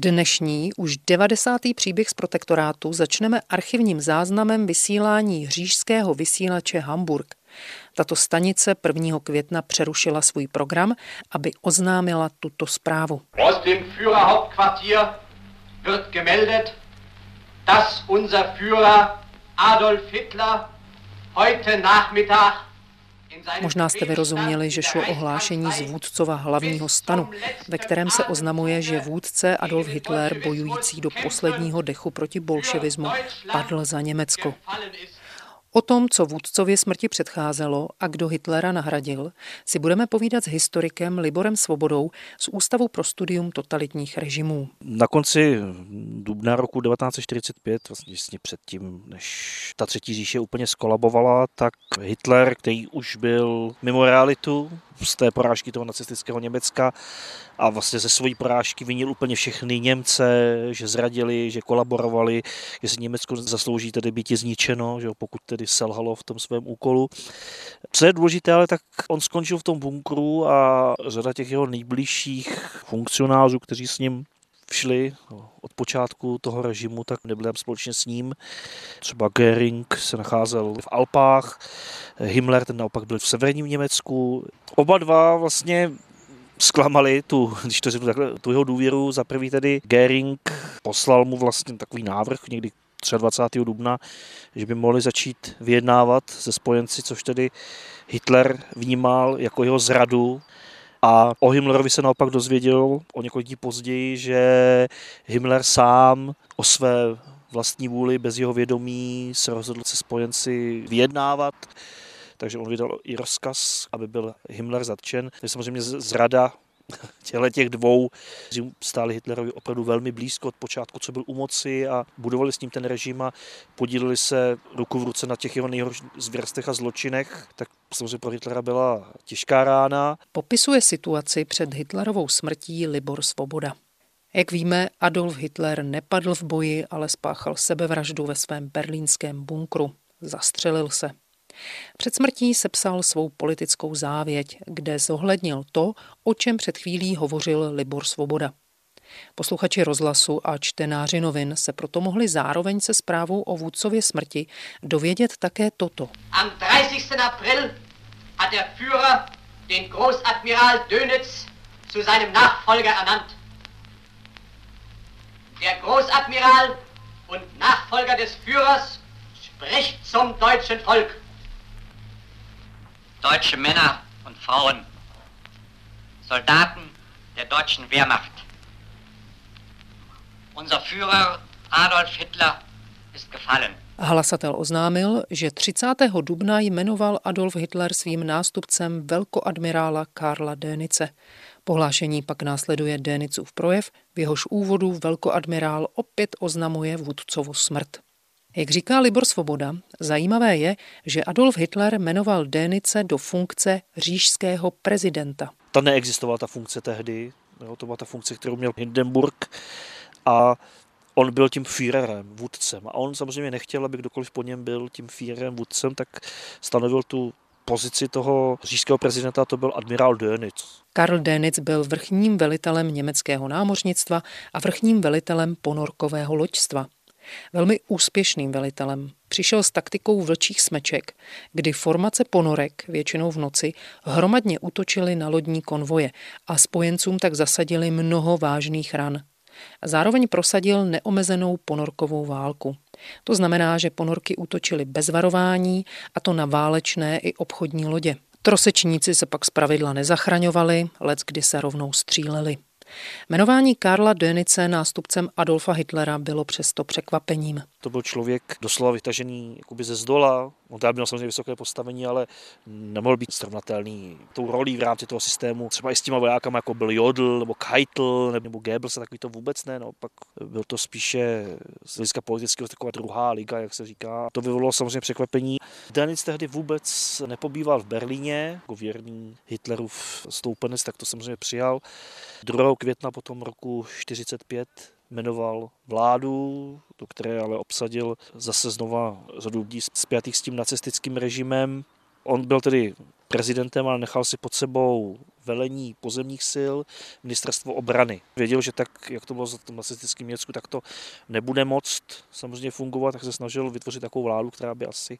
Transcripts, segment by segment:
Dnešní, už 90. příběh z protektorátu začneme archivním záznamem vysílání řížského vysílače Hamburg. Tato stanice 1. května přerušila svůj program, aby oznámila tuto zprávu. Aus dem Führerhauptquartier wird gemeldet, dass unser Führer Adolf Hitler heute Nachmittag Možná jste vyrozuměli, že šlo o hlášení z vůdcova hlavního stanu, ve kterém se oznamuje, že vůdce Adolf Hitler, bojující do posledního dechu proti bolševismu, padl za Německo. O tom, co vůdcově smrti předcházelo a kdo Hitlera nahradil, si budeme povídat s historikem Liborem Svobodou z Ústavu pro studium totalitních režimů. Na konci dubna roku 1945, vlastně předtím, než ta třetí říše úplně skolabovala, tak Hitler, který už byl mimo realitu, z té porážky toho nacistického Německa a vlastně ze své porážky vinil úplně všechny Němce, že zradili, že kolaborovali, že si Německo zaslouží tedy být zničeno, že pokud tedy selhalo v tom svém úkolu. Co je důležité, ale tak on skončil v tom bunkru a řada těch jeho nejbližších funkcionářů, kteří s ním šli od počátku toho režimu, tak nebyli tam společně s ním. Třeba Göring se nacházel v Alpách, Himmler ten naopak byl v severním Německu. Oba dva vlastně zklamali tu, když to řeknu takhle, tu jeho důvěru. Za prvý tedy Göring poslal mu vlastně takový návrh někdy 23. dubna, že by mohli začít vyjednávat se spojenci, což tedy Hitler vnímal jako jeho zradu a o Himmlerovi se naopak dozvěděl o několik dní později, že Himmler sám o své vlastní vůli, bez jeho vědomí se rozhodl se spojenci vyjednávat takže on vydal i rozkaz, aby byl Himmler zatčen. To je samozřejmě zrada těchto těch dvou, kteří stáli Hitlerovi opravdu velmi blízko od počátku, co byl u moci a budovali s ním ten režim a podíleli se ruku v ruce na těch jeho nejhorších zvěrstech a zločinech, tak samozřejmě pro Hitlera byla těžká rána. Popisuje situaci před Hitlerovou smrtí Libor Svoboda. Jak víme, Adolf Hitler nepadl v boji, ale spáchal sebevraždu ve svém berlínském bunkru. Zastřelil se. Před smrtí sepsal svou politickou závěť, kde zohlednil to, o čem před chvílí hovořil Libor Svoboda. Posluchači rozhlasu a čtenáři novin se proto mohli zároveň se zprávou o vůdcově smrti dovědět také toto. Am 30. April hat der Führer den Großadmiral Dönitz zu seinem Nachfolger ernannt. Der Großadmiral und Nachfolger des Führers spricht zum deutschen Volk deutsche Männer und Frauen, Soldaten der deutschen Wehrmacht. Unser Führer Adolf Hitler ist gefallen. Hlasatel oznámil, že 30. dubna jmenoval Adolf Hitler svým nástupcem velkoadmirála Karla Dénice. Pohlášení pak následuje Dénicův projev, v jehož úvodu velkoadmirál opět oznamuje vůdcovu smrt. Jak říká Libor Svoboda, zajímavé je, že Adolf Hitler jmenoval Dénice do funkce říšského prezidenta. Ta neexistovala ta funkce tehdy, jo, to byla ta funkce, kterou měl Hindenburg a on byl tím Führerem, vůdcem. A on samozřejmě nechtěl, aby kdokoliv po něm byl tím Führerem, vůdcem, tak stanovil tu pozici toho říšského prezidenta, to byl admirál Dönitz. Karl Dönitz byl vrchním velitelem německého námořnictva a vrchním velitelem ponorkového loďstva. Velmi úspěšným velitelem. Přišel s taktikou vlčích smeček, kdy formace ponorek, většinou v noci, hromadně útočily na lodní konvoje a spojencům tak zasadili mnoho vážných ran. Zároveň prosadil neomezenou ponorkovou válku. To znamená, že ponorky útočily bez varování, a to na válečné i obchodní lodě. Trosečníci se pak zpravidla nezachraňovali, lec kdy se rovnou stříleli. Jmenování Karla Dönice nástupcem Adolfa Hitlera bylo přesto překvapením. To byl člověk doslova vytažený jakoby ze zdola. On tam měl samozřejmě vysoké postavení, ale nemohl být srovnatelný tou rolí v rámci toho systému. Třeba i s těma vojákama, jako byl Jodl, nebo Keitel, nebo Goebbels, takový to vůbec ne. No, pak byl to spíše z hlediska politického taková druhá liga, jak se říká. To vyvolalo samozřejmě překvapení. Dönitz tehdy vůbec nepobýval v Berlíně, jako věrný Hitlerův stoupenec, tak to samozřejmě přijal. 2. května potom roku 45 jmenoval vládu, do které ale obsadil zase znova řadu lidí spjatých s tím nacistickým režimem. On byl tedy prezidentem, ale nechal si pod sebou velení pozemních sil, ministerstvo obrany. Věděl, že tak, jak to bylo za tom nacistickém Německu, tak to nebude moct samozřejmě fungovat, tak se snažil vytvořit takovou vládu, která by asi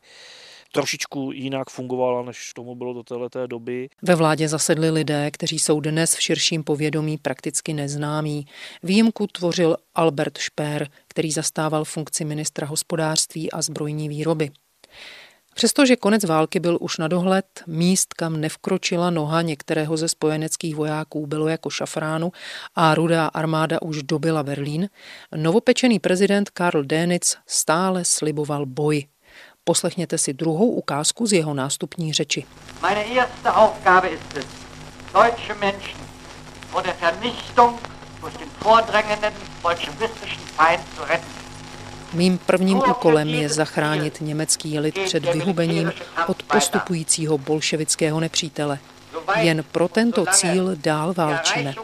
trošičku jinak fungovala, než tomu bylo do této doby. Ve vládě zasedli lidé, kteří jsou dnes v širším povědomí prakticky neznámí. Výjimku tvořil Albert Šper, který zastával funkci ministra hospodářství a zbrojní výroby. Přestože konec války byl už na dohled, míst, kam nevkročila noha některého ze spojeneckých vojáků, bylo jako šafránu a rudá armáda už dobila Berlín, novopečený prezident Karl Dönitz stále sliboval boj. Poslechněte si druhou ukázku z jeho nástupní řeči. Meine erste Aufgabe ist es, deutsche Menschen vor der Vernichtung durch den vordrängenden bolschewistischen Feind zu retten. Mým prvním úkolem je zachránit německý lid před vyhubením od postupujícího bolševického nepřítele. Jen pro tento cíl dál válčíme.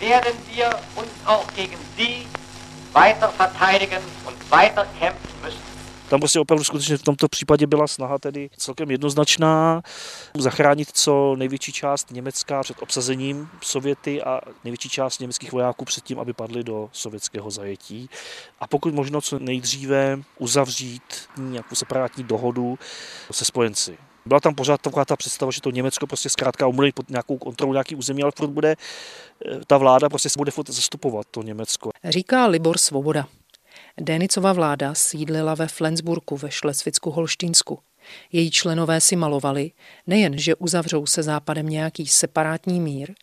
werden wir uns auch gegen sie weiter verteidigen und weiter kämpfen müssen. Tam prostě opravdu skutečně v tomto případě byla snaha tedy celkem jednoznačná zachránit co největší část Německa před obsazením Sověty a největší část německých vojáků před tím, aby padli do sovětského zajetí. A pokud možno co nejdříve uzavřít nějakou separátní dohodu se spojenci. Byla tam pořád taková ta představa, že to Německo prostě zkrátka umlí pod nějakou kontrolu nějaký území, ale furt bude eh, ta vláda prostě bude furt zastupovat to Německo. Říká Libor Svoboda. Denicova vláda sídlila ve Flensburku ve Šlesvicku Holštínsku. Její členové si malovali, nejen, že uzavřou se Západem nějaký separátní mír,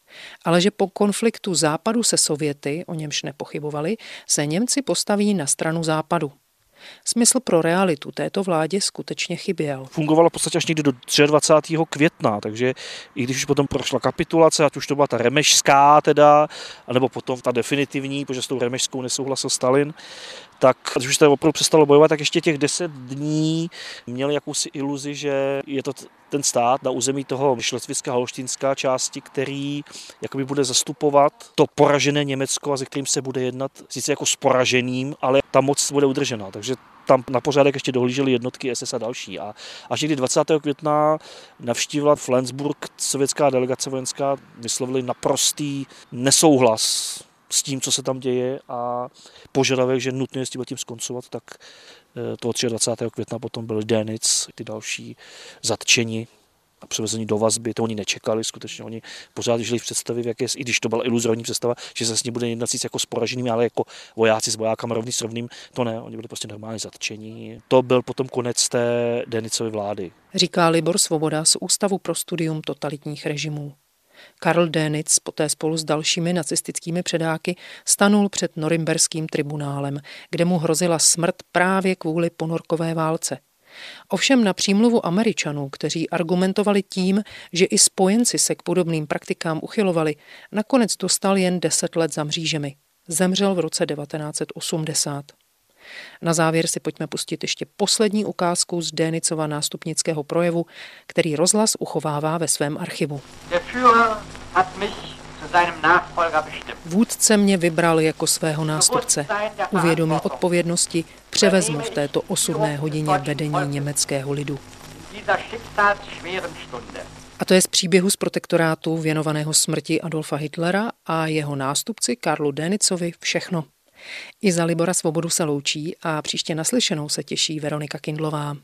ale že po konfliktu Západu se Sověty, o němž nepochybovali, se Němci postaví na stranu Západu. Smysl pro realitu této vládě skutečně chyběl. Fungovala v podstatě až někdy do 23. května, takže i když už potom prošla kapitulace, ať už to byla ta remešská teda, anebo potom ta definitivní, protože s tou remešskou nesouhlasil Stalin, tak když už to opravdu přestalo bojovat, tak ještě těch deset dní měli jakousi iluzi, že je to ten stát na území toho Šlecvická holštinská části, který jakoby bude zastupovat to poražené Německo a se kterým se bude jednat sice jako s poraženým, ale ta moc bude udržena. Takže tam na pořádek ještě dohlíželi jednotky SS a další. A až někdy 20. května navštívila Flensburg sovětská delegace vojenská, vyslovili naprostý nesouhlas s tím, co se tam děje a požadavek, že nutně s tím skoncovat, tak eh, toho 23. května potom byl Denic, ty další zatčeni a převezení do vazby, to oni nečekali, skutečně oni pořád žili v představě, jak je, i když to byla iluzorní představa, že se s ní bude jednat jako s poraženými, ale jako vojáci s vojákama rovný s rovným, to ne, oni byli prostě normálně zatčení. To byl potom konec té Denicovy vlády. Říká Libor Svoboda z Ústavu pro studium totalitních režimů. Karl Dönitz poté spolu s dalšími nacistickými předáky stanul před norimberským tribunálem, kde mu hrozila smrt právě kvůli ponorkové válce. Ovšem na přímluvu Američanů, kteří argumentovali tím, že i spojenci se k podobným praktikám uchylovali, nakonec dostal jen deset let za mřížemi. Zemřel v roce 1980. Na závěr si pojďme pustit ještě poslední ukázku z Dénicova nástupnického projevu, který rozhlas uchovává ve svém archivu. Vůdce mě vybral jako svého nástupce. Uvědomí odpovědnosti převezmu v této osudné hodině vedení německého lidu. A to je z příběhu z protektorátu věnovaného smrti Adolfa Hitlera a jeho nástupci Karlu Dénicovi všechno. I za Libora Svobodu se loučí a příště naslyšenou se těší Veronika Kindlová.